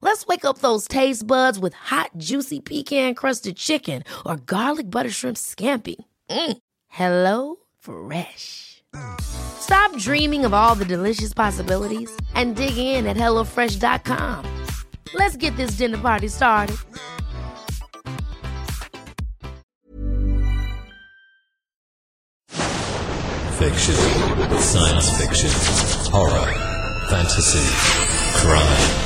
Let's wake up those taste buds with hot, juicy pecan-crusted chicken or garlic butter shrimp scampi. Mm. Hello Fresh. Stop dreaming of all the delicious possibilities and dig in at HelloFresh.com. Let's get this dinner party started. Fiction, science fiction, horror, fantasy, crime,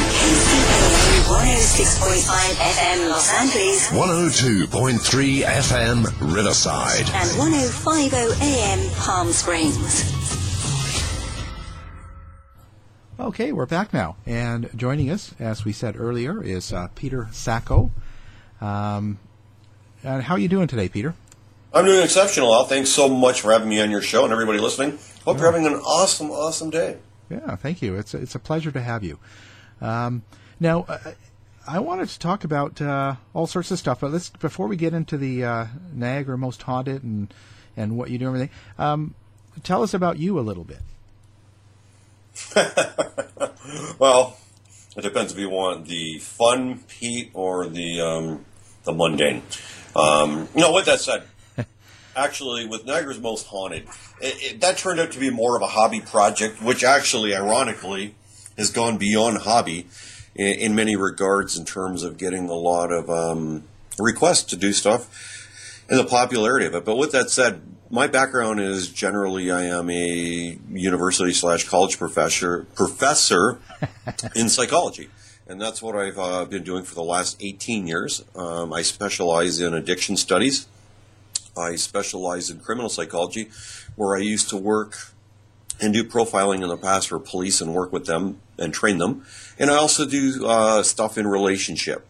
106.5 FM Los Angeles 102.3 FM Riverside. and 1050 AM Palm Springs. Okay, we're back now, and joining us, as we said earlier, is uh, Peter Sacco. Um, and how are you doing today, Peter? I'm doing exceptional, Al. Thanks so much for having me on your show and everybody listening. Hope you're having an awesome, awesome day. Yeah, thank you. It's a, it's a pleasure to have you. Um, now, uh, I wanted to talk about uh, all sorts of stuff, but let's before we get into the uh, Niagara Most Haunted and and what you do and everything. Um, tell us about you a little bit. Well, it depends if you want the fun Pete or the um, the mundane. Um, no, with that said, actually, with Niagara's Most Haunted, it, it, that turned out to be more of a hobby project, which actually, ironically, has gone beyond hobby in, in many regards in terms of getting a lot of um, requests to do stuff and the popularity of it. But with that said, my background is generally I am a university slash college professor professor in psychology, and that's what I've uh, been doing for the last 18 years. Um, I specialize in addiction studies. I specialize in criminal psychology, where I used to work and do profiling in the past for police and work with them and train them. And I also do uh, stuff in relationship.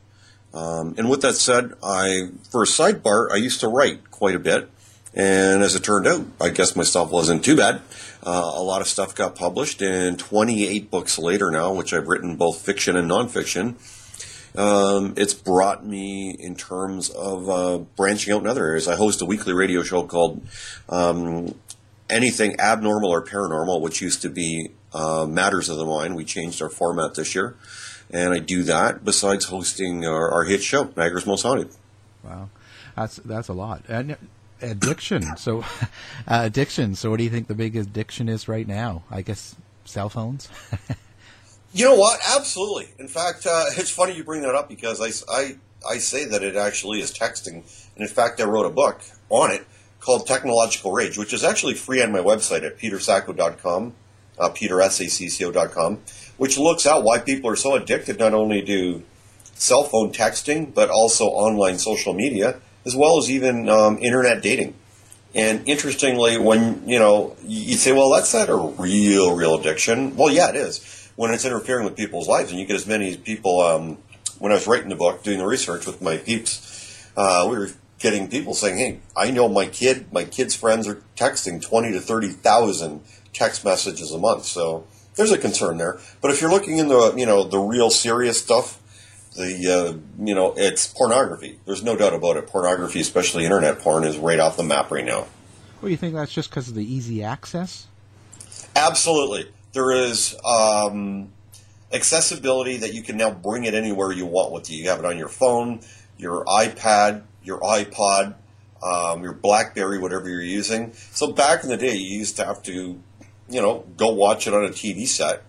Um, and with that said, I for a sidebar, I used to write quite a bit, and as it turned out, I guess my stuff wasn't too bad. Uh, a lot of stuff got published, and 28 books later now, which I've written both fiction and nonfiction, um, it's brought me in terms of uh, branching out in other areas. I host a weekly radio show called um, Anything Abnormal or Paranormal, which used to be uh, Matters of the Mind. We changed our format this year, and I do that besides hosting our, our hit show, Niagara's Most Haunted. Wow, that's that's a lot. And addiction. So, uh, addiction. So, what do you think the big addiction is right now? I guess cell phones. You know what? Absolutely. In fact, uh, it's funny you bring that up because I, I, I say that it actually is texting. And in fact, I wrote a book on it called Technological Rage, which is actually free on my website at petersacco.com, uh, petersacco.com, which looks at why people are so addicted not only to cell phone texting, but also online social media, as well as even um, internet dating. And interestingly, when, you know, you say, well, that's not a real, real addiction. Well, yeah, it is when it's interfering with people's lives, and you get as many people. Um, when I was writing the book, doing the research with my peeps, uh, we were getting people saying, "Hey, I know my kid, my kid's friends are texting twenty to thirty thousand text messages a month." So there's a concern there. But if you're looking into you know the real serious stuff, the uh, you know it's pornography. There's no doubt about it. Pornography, especially internet porn, is right off the map right now. Well, you think that's just because of the easy access? Absolutely, there is um, accessibility that you can now bring it anywhere you want with you. You have it on your phone, your iPad, your iPod, um, your BlackBerry, whatever you're using. So back in the day, you used to have to, you know, go watch it on a TV set,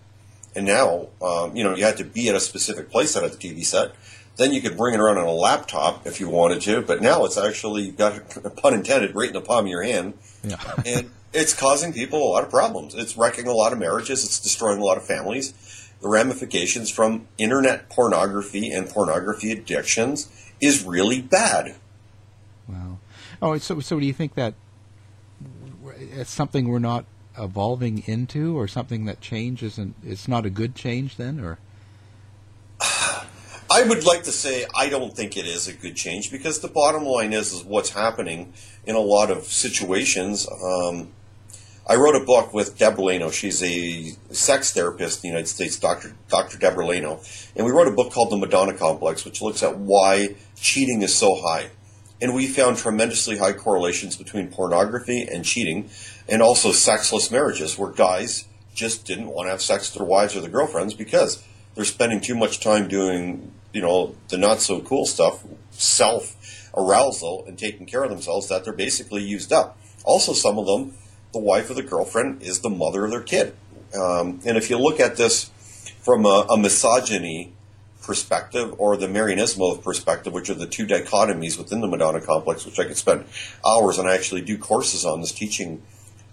and now, um, you know, you had to be at a specific place at the TV set. Then you could bring it around on a laptop if you wanted to, but now it's actually got pun intended right in the palm of your hand, Yeah. and it's causing people a lot of problems. It's wrecking a lot of marriages. It's destroying a lot of families. The ramifications from internet pornography and pornography addictions is really bad. Wow. Oh, so so do you think that it's something we're not evolving into, or something that change isn't? It's not a good change then, or I would like to say I don't think it is a good change because the bottom line is, is what's happening in a lot of situations. Um, I wrote a book with Deborah Laino. She's a sex therapist in the United States, Dr. Dr. Deborah Laino. And we wrote a book called The Madonna Complex, which looks at why cheating is so high. And we found tremendously high correlations between pornography and cheating and also sexless marriages where guys just didn't want to have sex with their wives or their girlfriends because they're spending too much time doing, you know, the not so cool stuff, self arousal and taking care of themselves that they're basically used up. Also, some of them, the wife or the girlfriend is the mother of their kid. Um, and if you look at this from a, a misogyny perspective or the Marianismo of perspective, which are the two dichotomies within the Madonna complex, which I could spend hours and I actually do courses on this teaching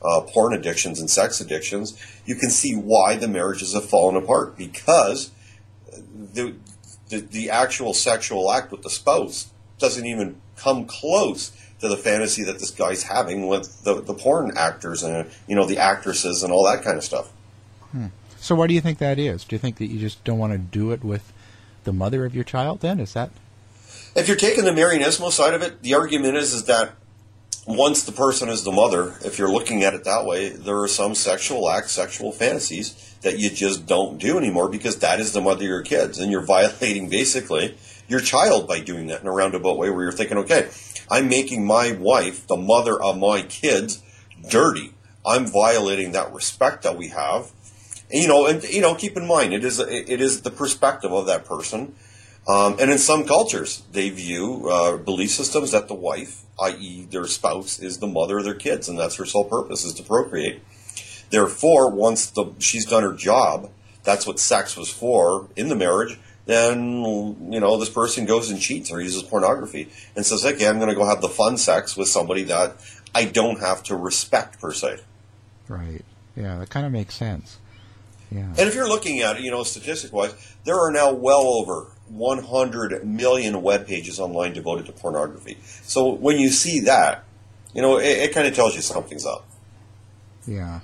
uh, porn addictions and sex addictions, you can see why the marriages have fallen apart because the, the, the actual sexual act with the spouse doesn't even come close to the fantasy that this guy's having with the, the porn actors and you know the actresses and all that kind of stuff. so. Why do you think that is? Do you think that you just don't want to do it with the mother of your child? Then is that If you're taking the Marianismo side of it, the argument is is that once the person is the mother, if you're looking at it that way, there are some sexual acts, sexual fantasies that you just don't do anymore because that is the mother of your kids, and you're violating basically your child by doing that in a roundabout way where you're thinking, okay, I'm making my wife, the mother of my kids, dirty. I'm violating that respect that we have. You know, and you know, keep in mind it is it is the perspective of that person. Um, and in some cultures, they view uh, belief systems that the wife, i.e., their spouse, is the mother of their kids, and that's her sole purpose is to procreate. Therefore, once the she's done her job, that's what sex was for in the marriage. Then you know this person goes and cheats or uses pornography and says, "Okay, I'm going to go have the fun sex with somebody that I don't have to respect per se." right? Yeah, that kind of makes sense. Yeah. And if you're looking at it, you know, statistic wise, there are now well over 100 million web pages online devoted to pornography. So when you see that, you know, it, it kind of tells you something's up. Yeah,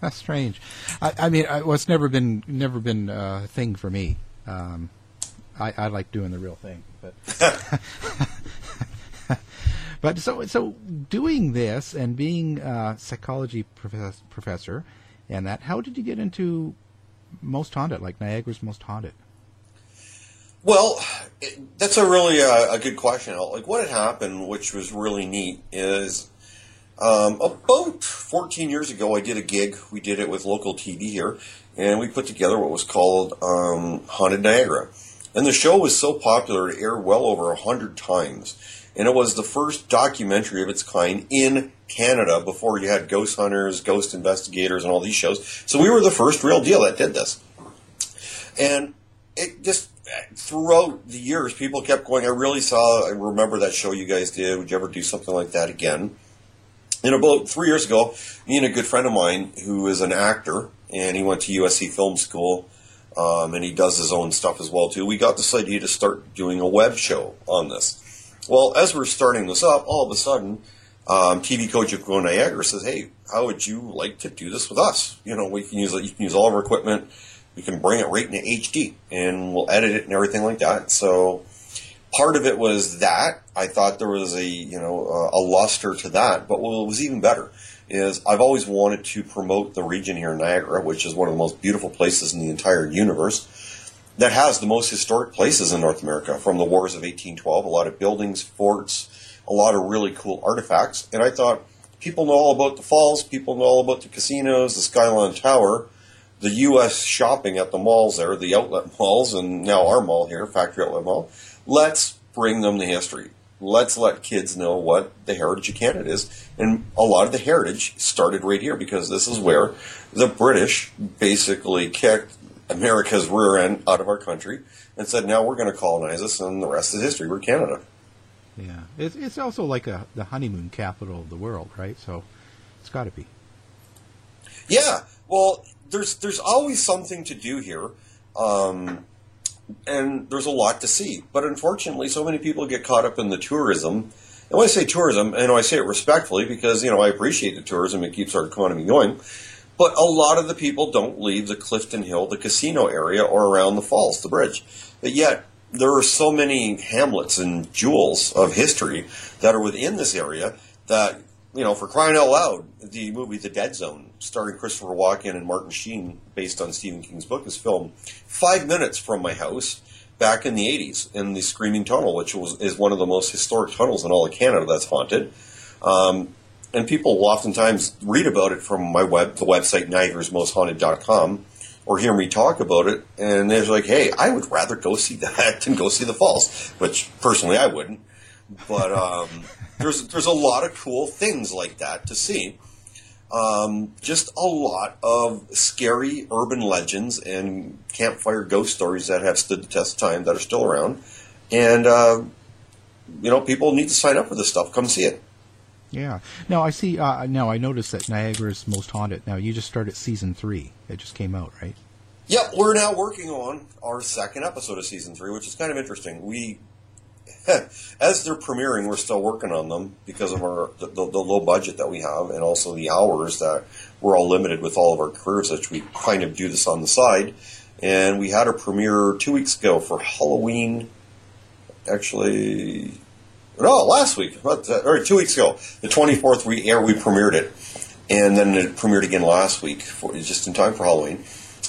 that's strange. I, I mean, I, well, it's never been never been a thing for me. Um, I, I like doing the real thing, but but so so doing this and being a psychology professor and that. How did you get into Most Haunted, like Niagara's Most Haunted? Well, it, that's a really uh, a good question. Like what had happened, which was really neat, is um, about 14 years ago, I did a gig. We did it with local TV here, and we put together what was called um, Haunted Niagara. And the show was so popular, it aired well over 100 times. And it was the first documentary of its kind in Canada before you had Ghost Hunters, Ghost Investigators, and all these shows. So we were the first real deal that did this. And it just throughout the years, people kept going. I really saw. I remember that show you guys did. Would you ever do something like that again? And about three years ago, me and a good friend of mine who is an actor, and he went to USC Film School, um, and he does his own stuff as well too. We got this idea to start doing a web show on this. Well, as we're starting this up, all of a sudden, um, TVCogeco Niagara says, "Hey, how would you like to do this with us? You know, we can use you can use all of our equipment." we can bring it right into HD and we'll edit it and everything like that. So part of it was that I thought there was a you know a, a luster to that, but what was even better is I've always wanted to promote the region here in Niagara, which is one of the most beautiful places in the entire universe. That has the most historic places in North America from the wars of 1812. A lot of buildings, forts, a lot of really cool artifacts. And I thought people know all about the falls, people know all about the casinos, the Skylon Tower, the U.S. shopping at the malls there, the outlet malls, and now our mall here, Factory Outlet Mall. Let's bring them the history. Let's let kids know what the heritage of Canada is. And a lot of the heritage started right here because this is where the British basically kicked America's rear end out of our country and said, now we're going to colonize us, and the rest is history. We're Canada. Yeah, it's it's also like a the honeymoon capital of the world, right? So it's got to be. Yeah, well, there's there's always something to do here, um, and there's a lot to see. But unfortunately, so many people get caught up in the tourism. And when I say tourism, and I say it respectfully because you know I appreciate the tourism; it keeps our economy going. But a lot of the people don't leave the Clifton Hill, the casino area, or around the falls, the bridge. But yet, there are so many hamlets and jewels of history that are within this area that, you know, for crying out loud, the movie The Dead Zone, starring Christopher Walken and Martin Sheen, based on Stephen King's book, is filmed five minutes from my house back in the 80s in the Screaming Tunnel, which was, is one of the most historic tunnels in all of Canada that's haunted. Um, and people will oftentimes read about it from my web, the website niagarasmosthaunted.com, or hear me talk about it, and they're like, "Hey, I would rather go see that than go see the falls," which personally I wouldn't. But um, there's there's a lot of cool things like that to see. Um, just a lot of scary urban legends and campfire ghost stories that have stood the test of time that are still around, and uh, you know people need to sign up for this stuff. Come see it. Yeah. Now I see. Uh, now I noticed that Niagara's Most Haunted. Now you just started season three. It just came out, right? Yep, we're now working on our second episode of season three, which is kind of interesting. We, as they're premiering, we're still working on them because of our the, the, the, low budget that we have, and also the hours that we're all limited with all of our careers. Which we kind of do this on the side, and we had a premiere two weeks ago for Halloween. Actually, no, last week, or two weeks ago, the 24th we air we premiered it, and then it premiered again last week, for, just in time for Halloween.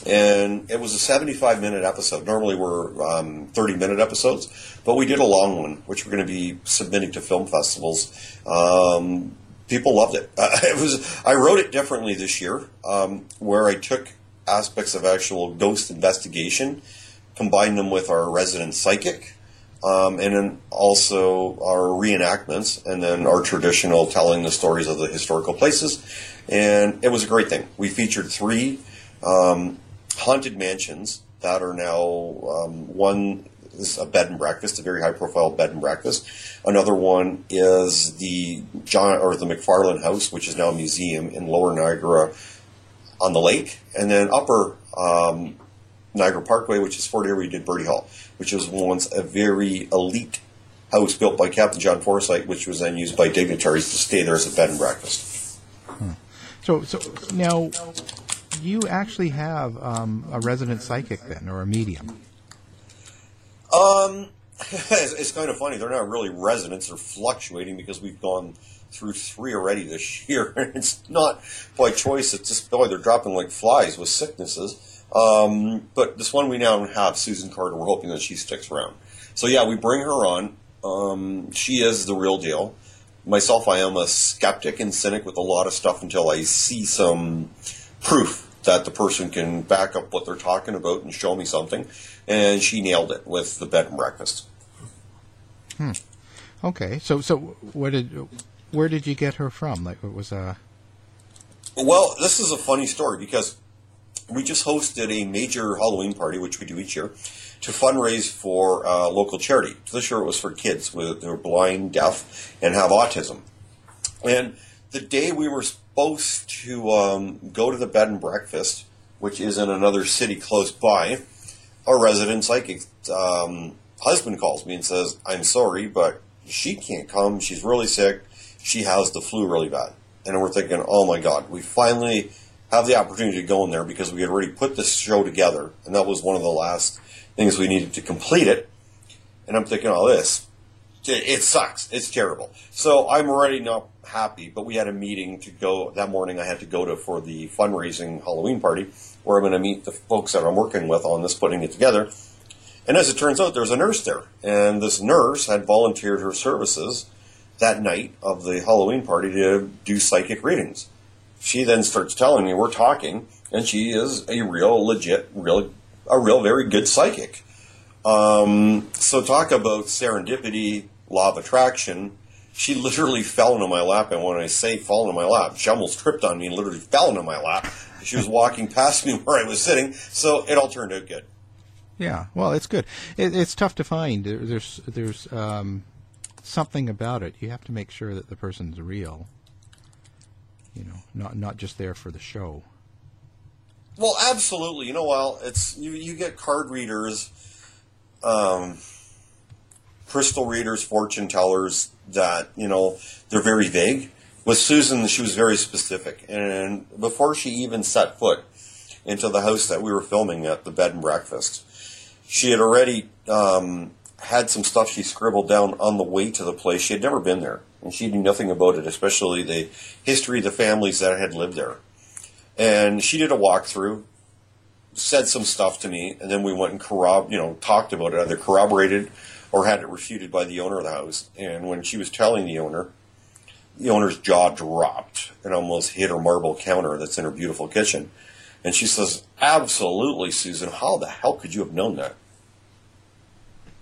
And it was a 75 minute episode. Normally we're um, 30 minute episodes, but we did a long one, which we're going to be submitting to film festivals. Um, people loved it. Uh, it was I wrote it differently this year, um, where I took aspects of actual ghost investigation, combined them with our resident psychic, um, and then also our reenactments, and then our traditional telling the stories of the historical places. And it was a great thing. We featured three um, haunted mansions that are now um, one is a bed and breakfast, a very high profile bed and breakfast. Another one is the John or the McFarland House, which is now a museum in Lower Niagara on the lake, and then Upper um, Niagara Parkway, which is Fort Erie, we did Bertie Hall, which was once a very elite house built by Captain John Forsyth, which was then used by dignitaries to stay there as a bed and breakfast. Hmm. So, so now you actually have um, a resident psychic then, or a medium? Um, it's, it's, kind of funny. They're not really residents; they're fluctuating because we've gone through three already this year. it's not by choice. It's just boy, they're dropping like flies with sicknesses. Um, but this one we now have, Susan Carter, we're hoping that she sticks around. So yeah, we bring her on. Um, she is the real deal. Myself, I am a skeptic and cynic with a lot of stuff until I see some proof that the person can back up what they're talking about and show me something. And she nailed it with the bed and breakfast. Hmm. Okay. So, so where did where did you get her from? Like, what was uh? Well, this is a funny story because we just hosted a major Halloween party, which we do each year, to fundraise for uh, local charity. This year it was for kids with, who are blind, deaf, and have autism. And the day we were supposed to um, go to the bed and breakfast, which is in another city close by, our resident psychic um, husband calls me and says, I'm sorry, but she can't come. She's really sick. She has the flu really bad. And we're thinking, oh my God, we finally have the opportunity to go in there because we had already put this show together, and that was one of the last things we needed to complete it. And I'm thinking, oh, this, it sucks. It's terrible. So I'm already not happy, but we had a meeting to go that morning. I had to go to for the fundraising Halloween party where I'm going to meet the folks that I'm working with on this, putting it together. And as it turns out, there's a nurse there, and this nurse had volunteered her services that night of the Halloween party to do psychic readings. She then starts telling me we're talking, and she is a real legit, real, a real very good psychic. Um, so talk about serendipity, law of attraction. She literally fell into my lap, and when I say fall into my lap, she almost tripped on me and literally fell into my lap. She was walking past me where I was sitting, so it all turned out good. Yeah, well, it's good. It, it's tough to find. There, there's there's um, something about it. You have to make sure that the person's real. You know, not not just there for the show. Well, absolutely. You know, well, it's you. You get card readers, um, crystal readers, fortune tellers that you know they're very vague. With Susan, she was very specific, and before she even set foot into the house that we were filming at, the bed and breakfast, she had already um, had some stuff she scribbled down on the way to the place. She had never been there, and she knew nothing about it, especially the history of the families that had lived there. And she did a walkthrough, said some stuff to me, and then we went and corrob- you know, talked about it, either corroborated or had it refuted by the owner of the house. And when she was telling the owner, the owner's jaw dropped and almost hit her marble counter that's in her beautiful kitchen. And she says, Absolutely, Susan. How the hell could you have known that?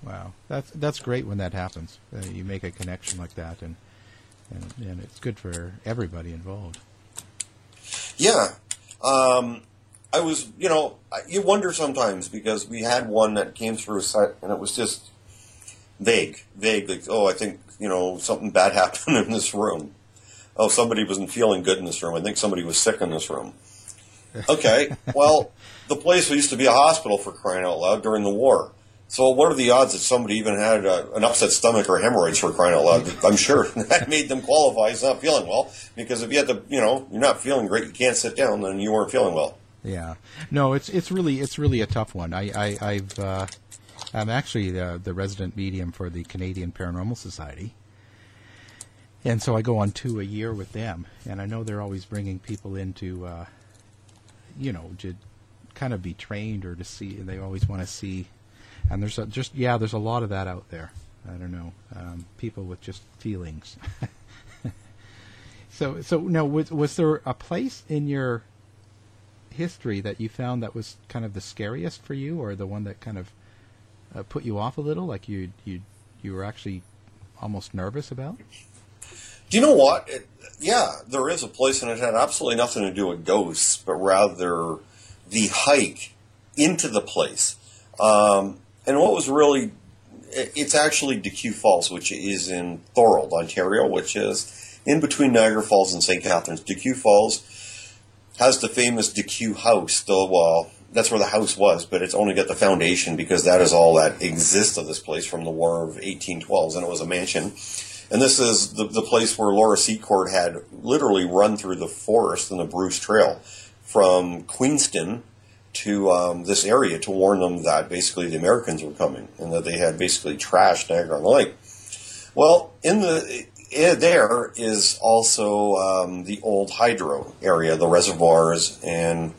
Wow, that's that's great when that happens. Uh, you make a connection like that, and, and and it's good for everybody involved. Yeah, um, I was, you know, you wonder sometimes because we had one that came through and it was just vague, vague. Like, oh, I think you know something bad happened in this room. Oh, somebody wasn't feeling good in this room. I think somebody was sick in this room. Okay, well, the place used to be a hospital for crying out loud during the war. So what are the odds that somebody even had a, an upset stomach or hemorrhoids for crying out loud? I'm sure that made them qualify as not feeling well because if you had to, you know, you're not feeling great, you can't sit down, then you weren't feeling well. Yeah, no, it's it's really it's really a tough one. I, I I've uh, I'm actually the, the resident medium for the Canadian Paranormal Society, and so I go on two a year with them, and I know they're always bringing people in to, uh, you know, to kind of be trained or to see. They always want to see and there's a, just yeah, there's a lot of that out there. I don't know, um, people with just feelings. so so no, was was there a place in your history that you found that was kind of the scariest for you, or the one that kind of uh, put you off a little, like you you you were actually almost nervous about? Do you know what? It, yeah, there is a place, and it had absolutely nothing to do with ghosts, but rather the hike into the place. Um, and what was really, it's actually DeCew Falls, which is in Thorold, Ontario, which is in between Niagara Falls and St. Catharines. DeCew Falls has the famous DeCew House, the well, that's where the house was, but it's only got the foundation because that is all that exists of this place from the War of 1812, and it was a mansion. And this is the, the place where Laura Secord had literally run through the forest in the Bruce Trail from Queenston to um, this area to warn them that basically the Americans were coming and that they had basically trashed Niagara on the Lake. Well, in the eh, there is also um, the old hydro area, the reservoirs, and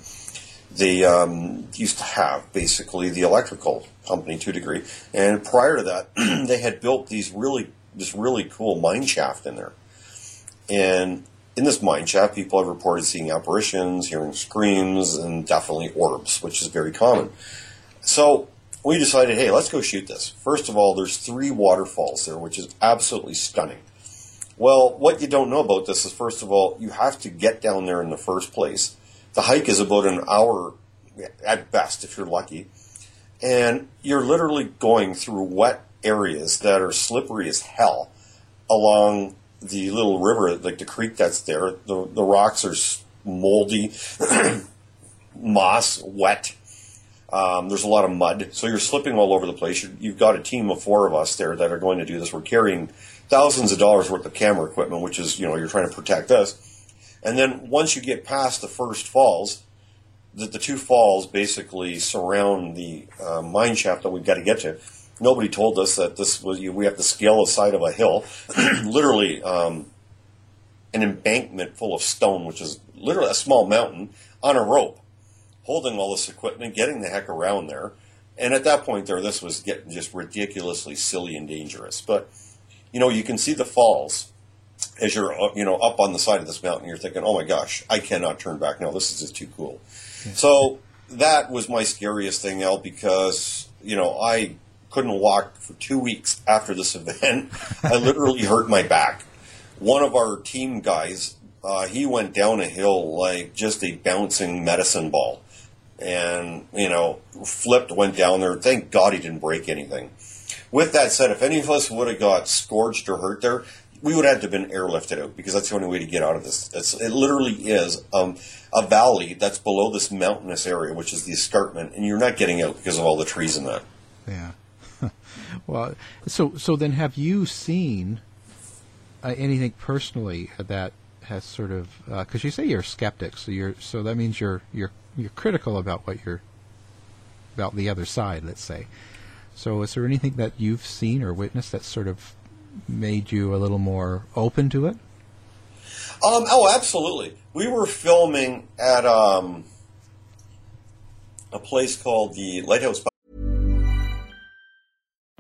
they um, used to have basically the electrical company to a degree. And prior to that, they had built these really this really cool mine shaft in there. And in this mine shaft, people have reported seeing apparitions, hearing screams, and definitely orbs, which is very common. So we decided, hey, let's go shoot this. First of all, there's three waterfalls there, which is absolutely stunning. Well, what you don't know about this is, first of all, you have to get down there in the first place. The hike is about an hour at best, if you're lucky. And you're literally going through wet areas that are slippery as hell along the little river, like the creek that's there, the, the rocks are moldy, moss, wet. Um, there's a lot of mud, so you're slipping all over the place. you have got a team of four of us there that are going to do this. We're carrying thousands of dollars worth of camera equipment, which is, you know, you're trying to protect us. And then once you get past the first falls, the, the two falls basically surround the uh, mine shaft that we've got to get to nobody told us that this was we have to scale the side of a hill, literally um, an embankment full of stone, which is literally a small mountain on a rope, holding all this equipment, getting the heck around there, And at that point, there, this was getting just ridiculously silly and dangerous. But you know, you can see the falls as you're uh, you know up on the side of this mountain. You're thinking, oh my gosh, I cannot turn back now. This is just too cool. So that was my scariest thing, Al, because you know I couldn't walk for two weeks after this event. I literally hurt my back. One of our team guys, uh, he went down a hill like just a bouncing medicine ball, and you know flipped, went down there. Thank God he didn't break anything. With that said, if any of us would have got scorched or hurt there, we would have to have been airlifted out because that's the only way to get out of this. It's, it literally is um, a valley that's below this mountainous area, which is the escarpment, and you're not getting out because of all the trees in that. Yeah. Well, so so then, have you seen uh, anything personally that has sort of because uh, you say you're a skeptic, so you're so that means you're you're you're critical about what you're about the other side, let's say. So, is there anything that you've seen or witnessed that sort of made you a little more open to it? Um, oh, absolutely. We were filming at um, a place called the Lighthouse.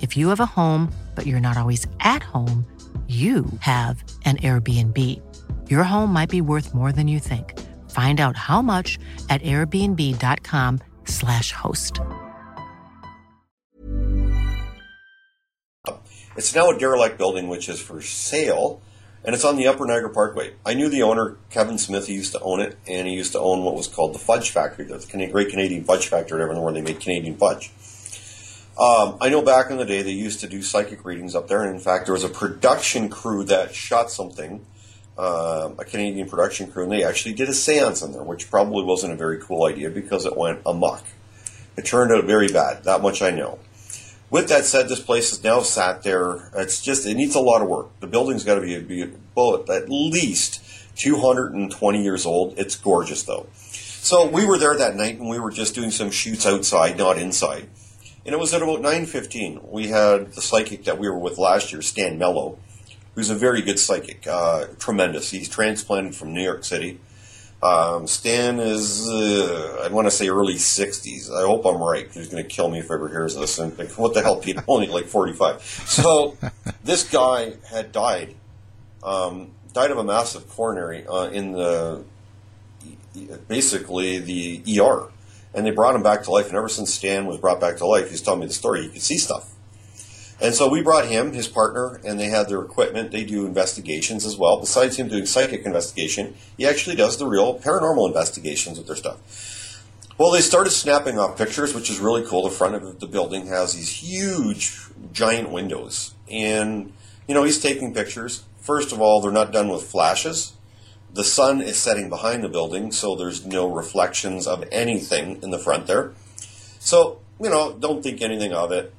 If you have a home, but you're not always at home, you have an Airbnb. Your home might be worth more than you think. Find out how much at airbnb.com/slash host. It's now a derelict building which is for sale, and it's on the Upper Niagara Parkway. I knew the owner, Kevin Smith, he used to own it, and he used to own what was called the Fudge Factory, the Great Canadian Fudge Factory, everywhere where they made Canadian fudge. Um, I know back in the day they used to do psychic readings up there, and in fact, there was a production crew that shot something, uh, a Canadian production crew, and they actually did a seance in there, which probably wasn't a very cool idea because it went amok. It turned out very bad, that much I know. With that said, this place is now sat there. It's just, it needs a lot of work. The building's got to be, be at least 220 years old. It's gorgeous, though. So we were there that night, and we were just doing some shoots outside, not inside. And it was at about 9.15. We had the psychic that we were with last year, Stan Mello, who's a very good psychic, uh, tremendous. He's transplanted from New York City. Um, Stan is, uh, I want to say early 60s. I hope I'm right. He's going to kill me if ever hears this. And like, what the hell, Pete? Only like 45. So this guy had died, um, died of a massive coronary uh, in the, basically the ER and they brought him back to life. And ever since Stan was brought back to life, he's telling me the story. He could see stuff. And so we brought him, his partner, and they had their equipment. They do investigations as well. Besides him doing psychic investigation, he actually does the real paranormal investigations with their stuff. Well, they started snapping off pictures, which is really cool. The front of the building has these huge, giant windows. And, you know, he's taking pictures. First of all, they're not done with flashes. The sun is setting behind the building, so there's no reflections of anything in the front there. So, you know, don't think anything of it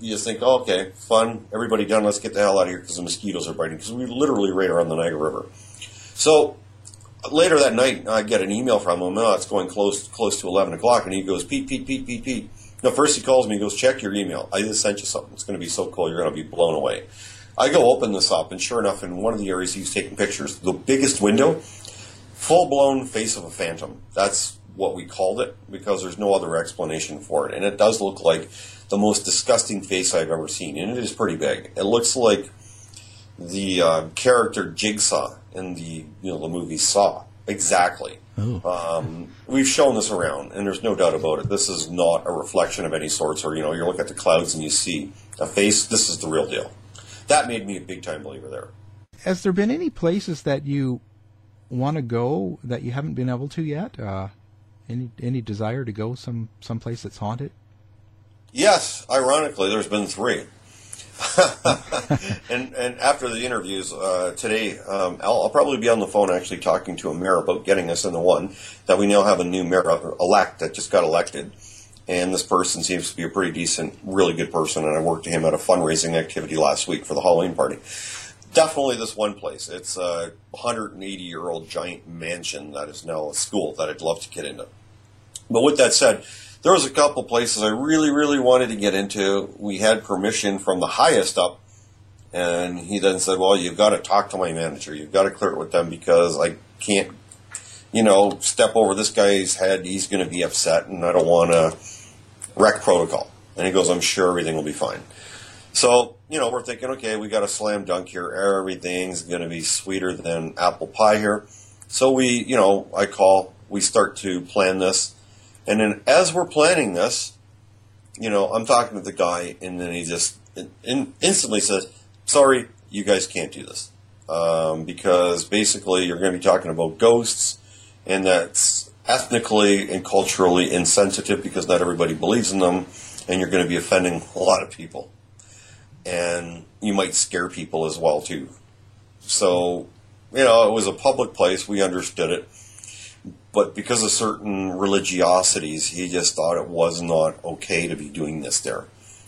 you just think, oh, okay, fun, everybody done, let's get the hell out of here because the mosquitoes are biting. Because we literally right around the Niagara River. So later that night, I get an email from him. Oh, it's going close close to eleven o'clock, and he goes, Pete, Pete, Pete, Pete, Pete. No, first he calls me. He goes, check your email. I just sent you something. It's going to be so cool. You're going to be blown away. I go open this up, and sure enough, in one of the areas he's taking pictures, the biggest window, full blown face of a phantom. That's what we called it because there's no other explanation for it, and it does look like the most disgusting face I've ever seen, and it is pretty big. It looks like the uh, character Jigsaw in the you know the movie Saw. Exactly. Um, we've shown this around, and there's no doubt about it. This is not a reflection of any sorts, or you know, you look at the clouds and you see a face. This is the real deal. That made me a big time believer there. Has there been any places that you want to go that you haven't been able to yet? Uh, any any desire to go some some place that's haunted? Yes, ironically, there's been three. and and after the interviews uh, today, um, I'll, I'll, probably be on the phone actually talking to a mayor about getting us in the one that we now have a new mayor elect that just got elected, and this person seems to be a pretty decent, really good person. And I worked him at a fundraising activity last week for the Halloween party. Definitely this one place. It's a 180 year old giant mansion that is now a school that I'd love to get into. But with that said there was a couple places I really, really wanted to get into. We had permission from the highest up, and he then said, "Well, you've got to talk to my manager. You've got to clear it with them because I can't, you know, step over this guy's head. He's going to be upset, and I don't want to wreck protocol." And he goes, "I'm sure everything will be fine." So, you know, we're thinking, okay, we got a slam dunk here. Everything's going to be sweeter than apple pie here. So we, you know, I call, we start to plan this and then as we're planning this, you know, I'm talking to the guy, and then he just in, instantly says, "Sorry, you guys can't do this um, because basically you're going to be talking about ghosts, and that's ethnically and culturally insensitive because not everybody believes in them, and you're going to be offending a lot of people, and you might scare people as well too. So, you know, it was a public place. We understood it." but because of certain religiosities, he just thought it was not okay to be doing this there,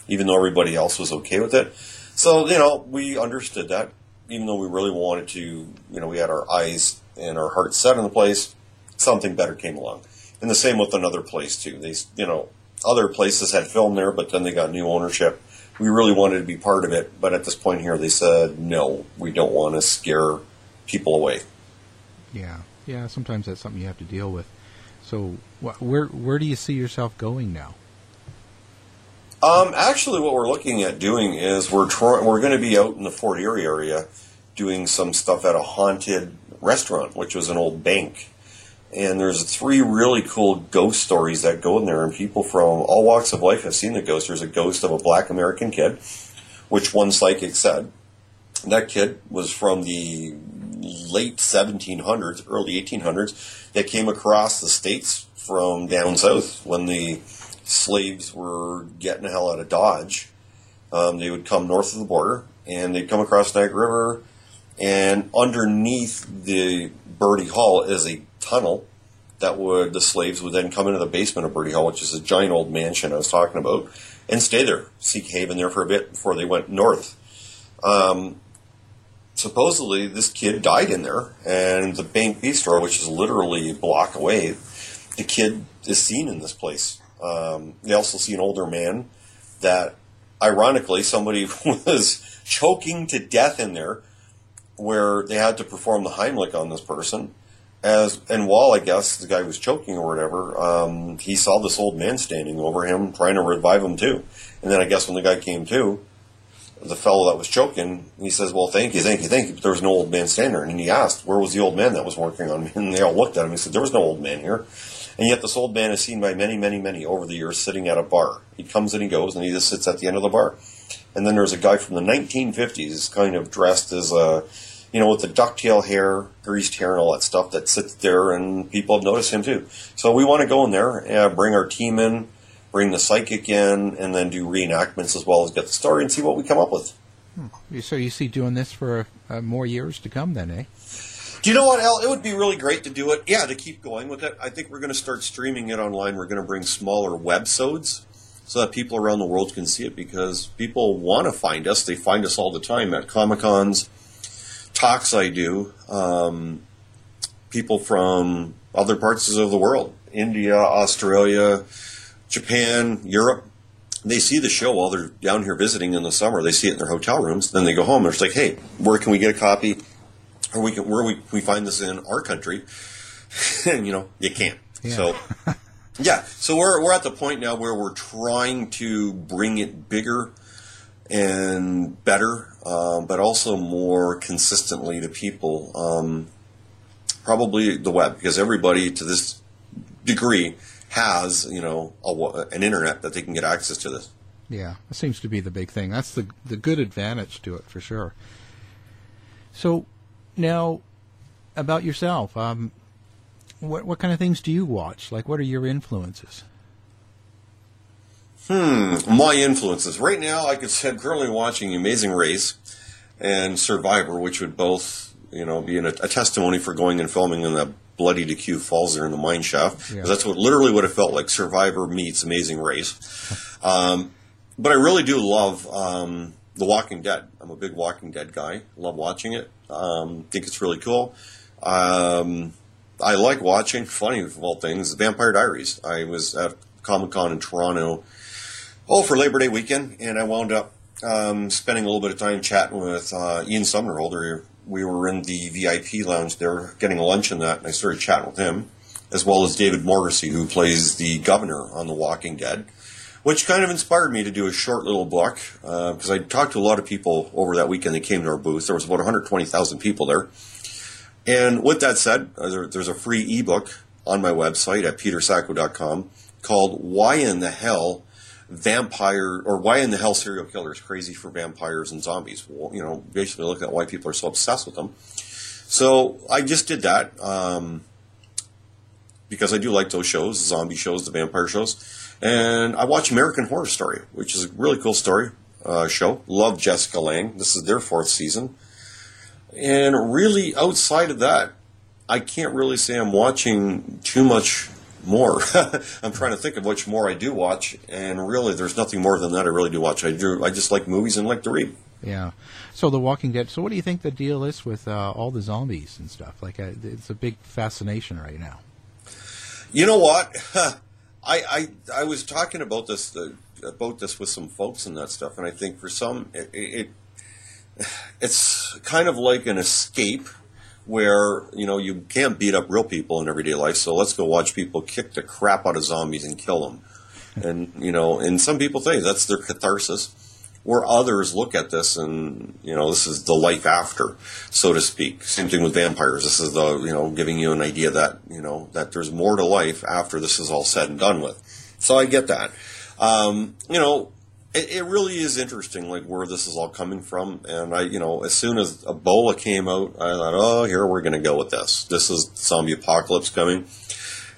even though everybody else was okay with it. So, you know, we understood that, even though we really wanted to, you know, we had our eyes and our hearts set on the place, something better came along. And the same with another place, too. These, you know, other places had film there, but then they got new ownership. We really wanted to be part of it, but at this point here, they said, no, we don't want to scare people away. Yeah yeah, sometimes that's something you have to deal with. So, wh- where where do you see yourself going now? Um, actually, what we're looking at doing is we're trying. We're going to be out in the Fort Erie area doing some stuff at a haunted restaurant, which was an old bank. And there's three really cool ghost stories that go in there, and people from all walks of life have seen the ghost. There's a ghost of a black American kid, which one psychic said that kid was from the late 1700s, early 1800s, that came across the states from down south when the slaves were getting the hell out of Dodge. Um, they would come north of the border and they'd come across Niagara River, and underneath the Bertie Hall is a tunnel that would the slaves would then come into the basement of Bertie Hall, which is a giant old mansion I was talking about, and stay there, seek haven there for a bit before they went north. Um, supposedly this kid died in there, and the Bank Bistro, which is literally a block away, the kid is seen in this place. Um, they also see an older man that, ironically, somebody was choking to death in there, where they had to perform the Heimlich on this person. As and while I guess the guy was choking or whatever, um, he saw this old man standing over him, trying to revive him too. And then I guess when the guy came to, the fellow that was choking, he says, "Well, thank you, thank you, thank you." But there was no old man standing there, and he asked, "Where was the old man that was working on me?" And they all looked at him. He said, "There was no old man here." And yet, this old man is seen by many, many, many over the years sitting at a bar. He comes and he goes, and he just sits at the end of the bar. and then there's a guy from the 1950s, kind of dressed as a, you know, with the ducktail hair, greased hair, and all that stuff that sits there, and people have noticed him too. So we want to go in there, and bring our team in, bring the psychic in, and then do reenactments as well as get the story and see what we come up with. Hmm. So you see doing this for uh, more years to come, then, eh? Do you know what, Al? It would be really great to do it. Yeah, to keep going with it. I think we're going to start streaming it online. We're going to bring smaller webisodes so that people around the world can see it because people want to find us. They find us all the time at Comic Cons, talks I do, um, people from other parts of the world India, Australia, Japan, Europe. They see the show while they're down here visiting in the summer. They see it in their hotel rooms. Then they go home and it's like, hey, where can we get a copy? or we can where we, we find this in our country, and you know you can't. Yeah. So yeah, so we're we're at the point now where we're trying to bring it bigger and better, um, but also more consistently to people. Um, probably the web because everybody to this degree has you know a, an internet that they can get access to this. Yeah, that seems to be the big thing. That's the the good advantage to it for sure. So now, about yourself, um, what what kind of things do you watch? Like, what are your influences? Hmm, my influences right now, I could say I'm currently watching Amazing Race and Survivor, which would both, you know, be a, a testimony for going and filming in the bloody DeCew Falls there in the mine shaft. Yeah. That's what literally what it felt like. Survivor meets Amazing Race. um, but I really do love um, The Walking Dead. I'm a big Walking Dead guy. Love watching it. Um, think it's really cool. Um, I like watching, funny of all things, Vampire Diaries. I was at Comic Con in Toronto, oh, for Labor Day weekend, and I wound up um, spending a little bit of time chatting with uh, Ian Somerhalder. We were in the VIP lounge there, getting lunch and that, and I started chatting with him, as well as David Morrissey, who plays the governor on The Walking Dead which kind of inspired me to do a short little book because uh, I talked to a lot of people over that weekend that came to our booth. There was about 120,000 people there. And with that said, uh, there, there's a free ebook on my website at petersacco.com called Why in the Hell Vampire or Why in the Hell Serial killers Crazy for Vampires and Zombies. Well, you know, basically look at why people are so obsessed with them. So I just did that um, because I do like those shows, the zombie shows, the vampire shows. And I watch American Horror Story, which is a really cool story uh, show. Love Jessica Lange. This is their fourth season. And really, outside of that, I can't really say I'm watching too much more. I'm trying to think of which more I do watch, and really, there's nothing more than that I really do watch. I do. I just like movies and like to read. Yeah. So The Walking Dead. So what do you think the deal is with uh, all the zombies and stuff? Like, uh, it's a big fascination right now. You know what? I, I, I was talking about this uh, about this with some folks and that stuff, and I think for some it, it it's kind of like an escape where you know you can't beat up real people in everyday life, so let's go watch people kick the crap out of zombies and kill them. And you know, and some people think that's their catharsis where others look at this and you know this is the life after so to speak. Same thing with vampires. This is the you know giving you an idea that you know that there's more to life after this is all said and done with. So i get that. Um, you know it, it, really is interesting like where this is all coming from and i you know as soon as ebola came out i thought oh here we're going to go with this this is zombie apocalypse coming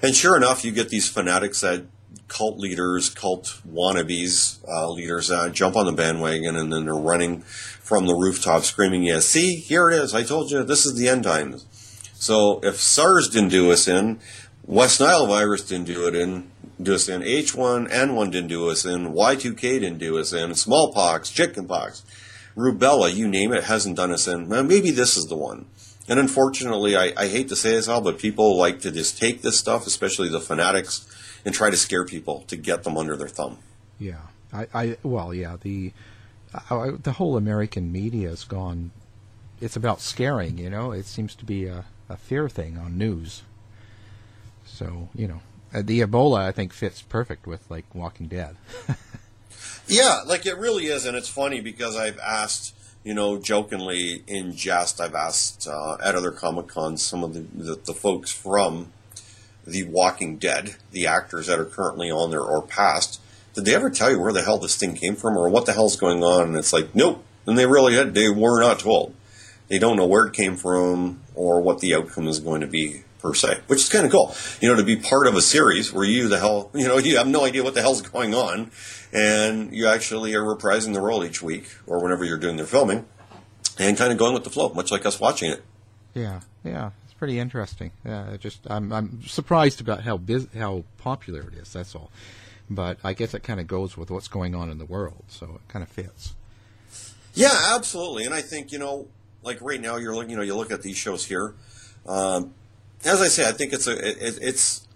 and sure enough you get these fanatics that cult leaders, cult wannabes, uh, leaders uh, jump on the bandwagon and then they're running from the rooftop screaming, "Yeah, see, here it is! I told you, this is the end times." So if SARS didn't do us in, West Nile virus didn't do it in, do us in, H1N1 didn't do us in, Y2K didn't do us in, smallpox, chickenpox, rubella, you name it, hasn't done us in. Maybe this is the one. And unfortunately, I, I hate to say this all, but people like to just take this stuff, especially the fanatics, and try to scare people to get them under their thumb. Yeah, I, I well, yeah, the I, the whole American media has gone. It's about scaring, you know. It seems to be a, a fear thing on news. So you know, uh, the Ebola I think fits perfect with like Walking Dead. yeah, like it really is, and it's funny because I've asked you know, jokingly in jest, I've asked uh, at other Comic Cons some of the, the, the, folks from the Walking Dead, the actors that are currently on there or past, did they ever tell you where the hell this thing came from or what the hell's going on? And it's like, nope. And they really had, they were not told. They don't know where it came from or what the outcome is going to be per se, which is kind of cool. You know, to be part of a series where you the hell, you know, you have no idea what the hell's going on, and you actually are reprising the role each week or whenever you're doing their filming, and kind of going with the flow, much like us watching it. Yeah, yeah, it's pretty interesting. Yeah, just I'm I'm surprised about how biz- how popular it is. That's all, but I guess it kind of goes with what's going on in the world, so it kind of fits. Yeah, absolutely. And I think you know, like right now, you're looking, you know, you look at these shows here. Um, as I say, I think it's a it, it's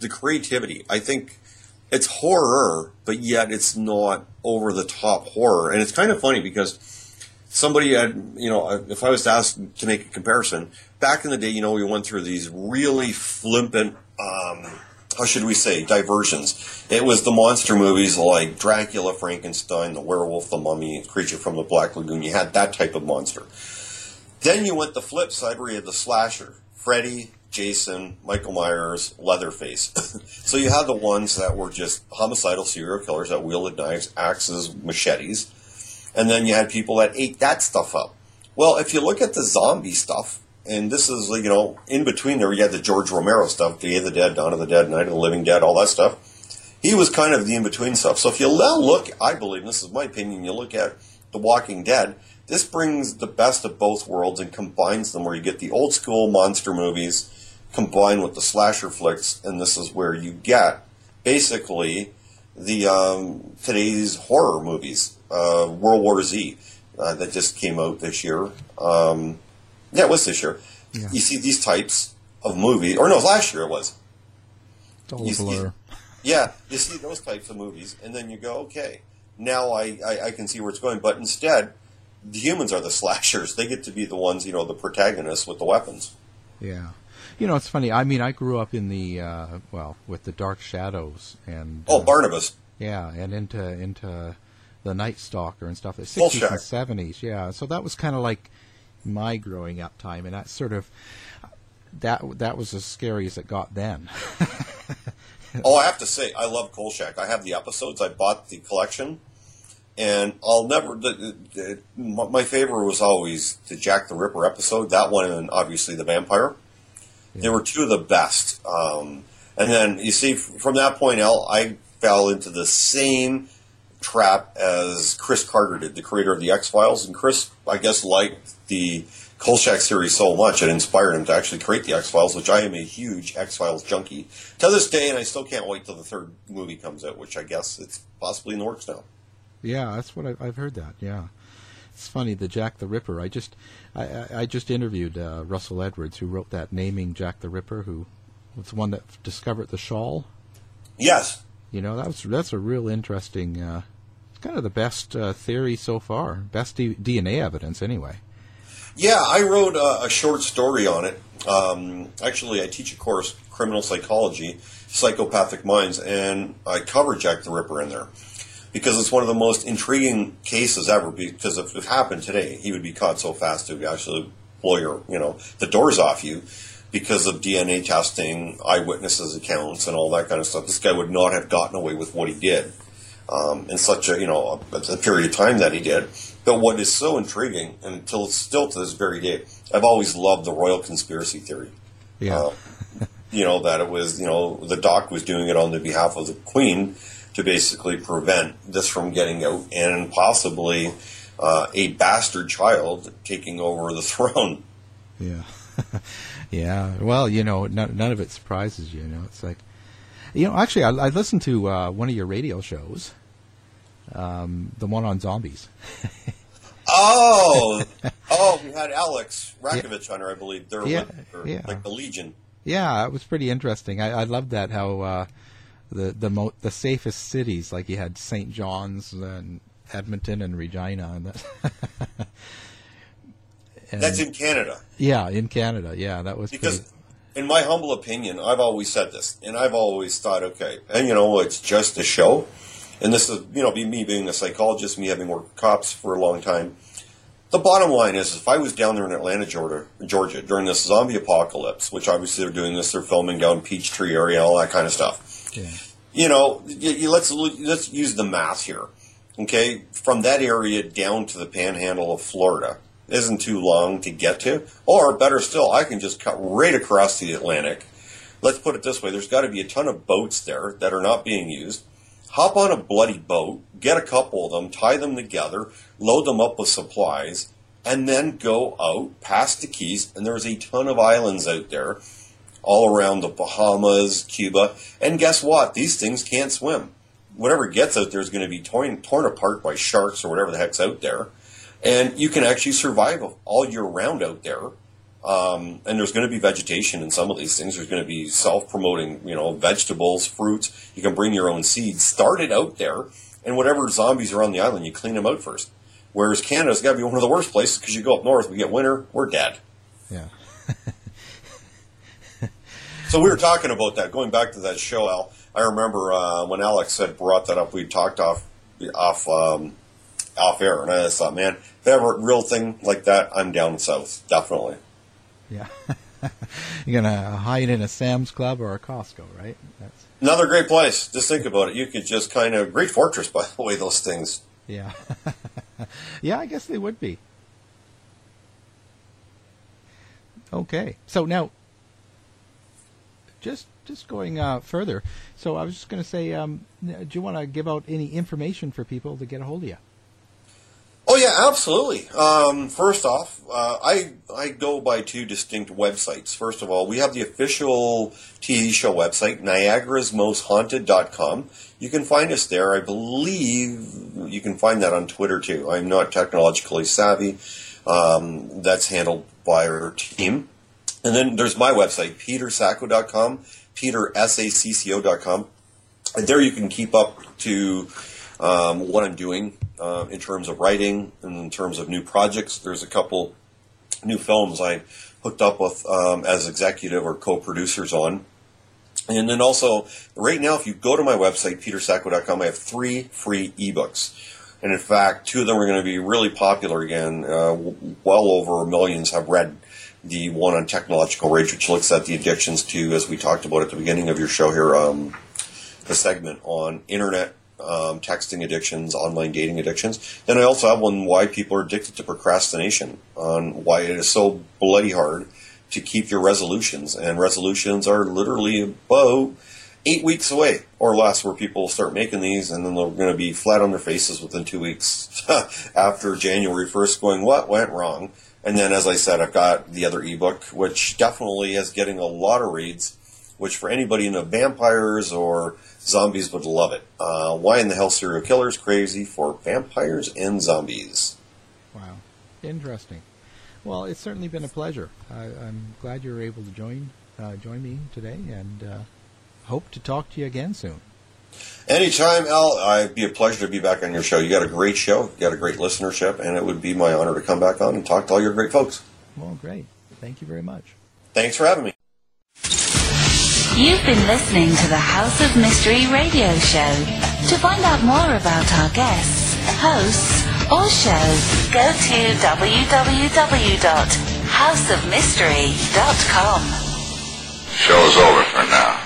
the creativity. I think it's horror, but yet it's not over the top horror. And it's kind of funny because somebody had, you know, if I was asked to make a comparison, back in the day, you know, we went through these really flippant, um, how should we say, diversions. It was the monster movies like Dracula, Frankenstein, The Werewolf, The Mummy, Creature from the Black Lagoon. You had that type of monster. Then you went the flip side where you had the slasher. Freddy, Jason, Michael Myers, Leatherface. so you had the ones that were just homicidal serial killers that wielded knives, axes, machetes. And then you had people that ate that stuff up. Well, if you look at the zombie stuff, and this is, you know, in between there, you had the George Romero stuff, Day of the Dead, Dawn of the Dead, Night of the Living Dead, all that stuff. He was kind of the in between stuff. So if you now look, I believe, this is my opinion, you look at The Walking Dead, this brings the best of both worlds and combines them where you get the old school monster movies combined with the slasher flicks, and this is where you get basically the um, today's horror movies. Uh, World War Z uh, that just came out this year. Um, yeah, it was this year. Yeah. You see these types of movies, or no, last year it was. You blur. Yeah, you see those types of movies, and then you go, okay, now I, I, I can see where it's going. But instead, the humans are the slashers. They get to be the ones, you know, the protagonists with the weapons. Yeah. You know, it's funny. I mean, I grew up in the uh, well with the Dark Shadows and Oh, uh, Barnabas. Yeah, and into into the Night Stalker and stuff. The sixties and seventies. Yeah, so that was kind of like my growing up time, and that sort of that that was as scary as it got then. Oh, I have to say, I love Kolchak. I have the episodes. I bought the collection, and I'll never. The, the, my favorite was always the Jack the Ripper episode. That one, and obviously the vampire. They were two of the best. Um, and then you see, from that point out, I fell into the same trap as Chris Carter did, the creator of the X Files. And Chris, I guess, liked the Kolchak series so much it inspired him to actually create the X Files, which I am a huge X Files junkie to this day, and I still can't wait till the third movie comes out, which I guess it's possibly in the works now. yeah, that's what I, I've heard. That yeah, it's funny. The Jack the Ripper. I just I, I, I just interviewed uh, Russell Edwards, who wrote that naming Jack the Ripper, who was the one that discovered the shawl. Yes. You know, that's that's a real interesting. Uh, it's kind of the best uh, theory so far, best D- DNA evidence anyway. Yeah, I wrote a, a short story on it. Um, actually, I teach a course, criminal psychology, psychopathic minds, and I cover Jack the Ripper in there because it's one of the most intriguing cases ever. Because if it happened today, he would be caught so fast to actually blow your, you know, the doors off you because of DNA testing, eyewitnesses' accounts, and all that kind of stuff. This guy would not have gotten away with what he did um, in such a you know a, a period of time that he did. But what is so intriguing, and until still to this very day, I've always loved the royal conspiracy theory. Yeah. Uh, you know that it was you know the doc was doing it on the behalf of the queen to basically prevent this from getting out and possibly uh, a bastard child taking over the throne. Yeah. yeah. Well, you know, none, none of it surprises you. You know, it's like, you know, actually, I, I listened to uh, one of your radio shows, um, the one on zombies. Oh, oh, we had Alex Rakovich on her, I believe. They're Yeah, yeah. like the Legion. Yeah, it was pretty interesting. I, I loved that how uh, the the mo- the safest cities, like you had St. John's and Edmonton and Regina, and that. and, That's in Canada. Yeah, in Canada. Yeah, that was Because, pretty, in my humble opinion, I've always said this, and I've always thought, okay, and you know, it's just a show, and this is, you know, be me being a psychologist, me having worked cops for a long time. The bottom line is, if I was down there in Atlanta, Georgia, Georgia during this zombie apocalypse, which obviously they're doing this, they're filming down Peachtree area, all that kind of stuff. Yeah. you know, you, you, let's let's use the math here. Okay, from that area down to the panhandle of Florida isn't too long to get to, or better still, I can just cut right across the Atlantic. Let's put it this way: there's got to be a ton of boats there that are not being used. Hop on a bloody boat, get a couple of them, tie them together, load them up with supplies, and then go out past the Keys. And there's a ton of islands out there all around the Bahamas, Cuba. And guess what? These things can't swim. Whatever gets out there is going to be torn, torn apart by sharks or whatever the heck's out there. And you can actually survive all year round out there. Um, and there's going to be vegetation in some of these things. There's going to be self-promoting, you know, vegetables, fruits. You can bring your own seeds. Start it out there, and whatever zombies are on the island, you clean them out first. Whereas Canada's got to be one of the worst places because you go up north, we get winter, we're dead. Yeah. So we were talking about that, going back to that show, Al. I remember uh, when Alex had brought that up, we talked off off um, off air, and I just thought, man, if they have a real thing like that, I'm down south, definitely. Yeah, you're gonna hide in a Sam's Club or a Costco, right? That's another great place. Just think about it. You could just kind of great fortress, by the way. Those things. Yeah, yeah, I guess they would be. Okay, so now just just going uh, further. So I was just going to say, um, do you want to give out any information for people to get a hold of you? Oh yeah, absolutely. Um, first off, uh, I I go by two distinct websites. First of all, we have the official TV show website, Niagara'sMostHaunted.com. You can find us there. I believe you can find that on Twitter too. I'm not technologically savvy. Um, that's handled by our team. And then there's my website, petersacco.com, petersacco.com. And there you can keep up to um, what I'm doing uh, in terms of writing and in terms of new projects. There's a couple new films I hooked up with um, as executive or co-producers on. And then also, right now, if you go to my website, petersacco.com, I have three free ebooks. And in fact, two of them are going to be really popular again. Uh, well over millions have read the one on technological rage, which looks at the addictions to, as we talked about at the beginning of your show here, um, the segment on internet um, texting addictions, online dating addictions. Then I also have one why people are addicted to procrastination, on why it is so bloody hard to keep your resolutions. And resolutions are literally about eight weeks away or less where people start making these and then they're going to be flat on their faces within two weeks after January 1st going, what went wrong? And then, as I said, I've got the other ebook, which definitely is getting a lot of reads, which for anybody into vampires or zombies would love it. Uh, Why in the Hell Serial Killers Crazy for Vampires and Zombies. Wow. Interesting. Well, it's certainly been a pleasure. I, am glad you were able to join uh, join me today, and uh, hope to talk to you again soon. Anytime, Al. It'd be a pleasure to be back on your show. You got a great show, you got a great listenership, and it would be my honor to come back on and talk to all your great folks. Well, great. Thank you very much. Thanks for having me. You've been listening to the House of Mystery radio show. To find out more about our guests, hosts, or shows, go to www.houseofmystery.com. Show's over for now.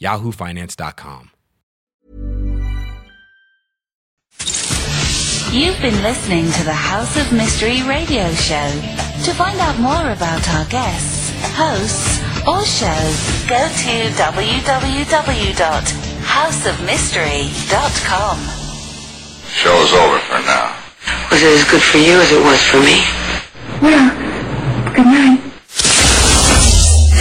yahoofinance.com. You've been listening to the House of Mystery radio show. To find out more about our guests, hosts, or shows, go to www.houseofmystery.com. Show's over for now. Was it as good for you as it was for me? Well, good night.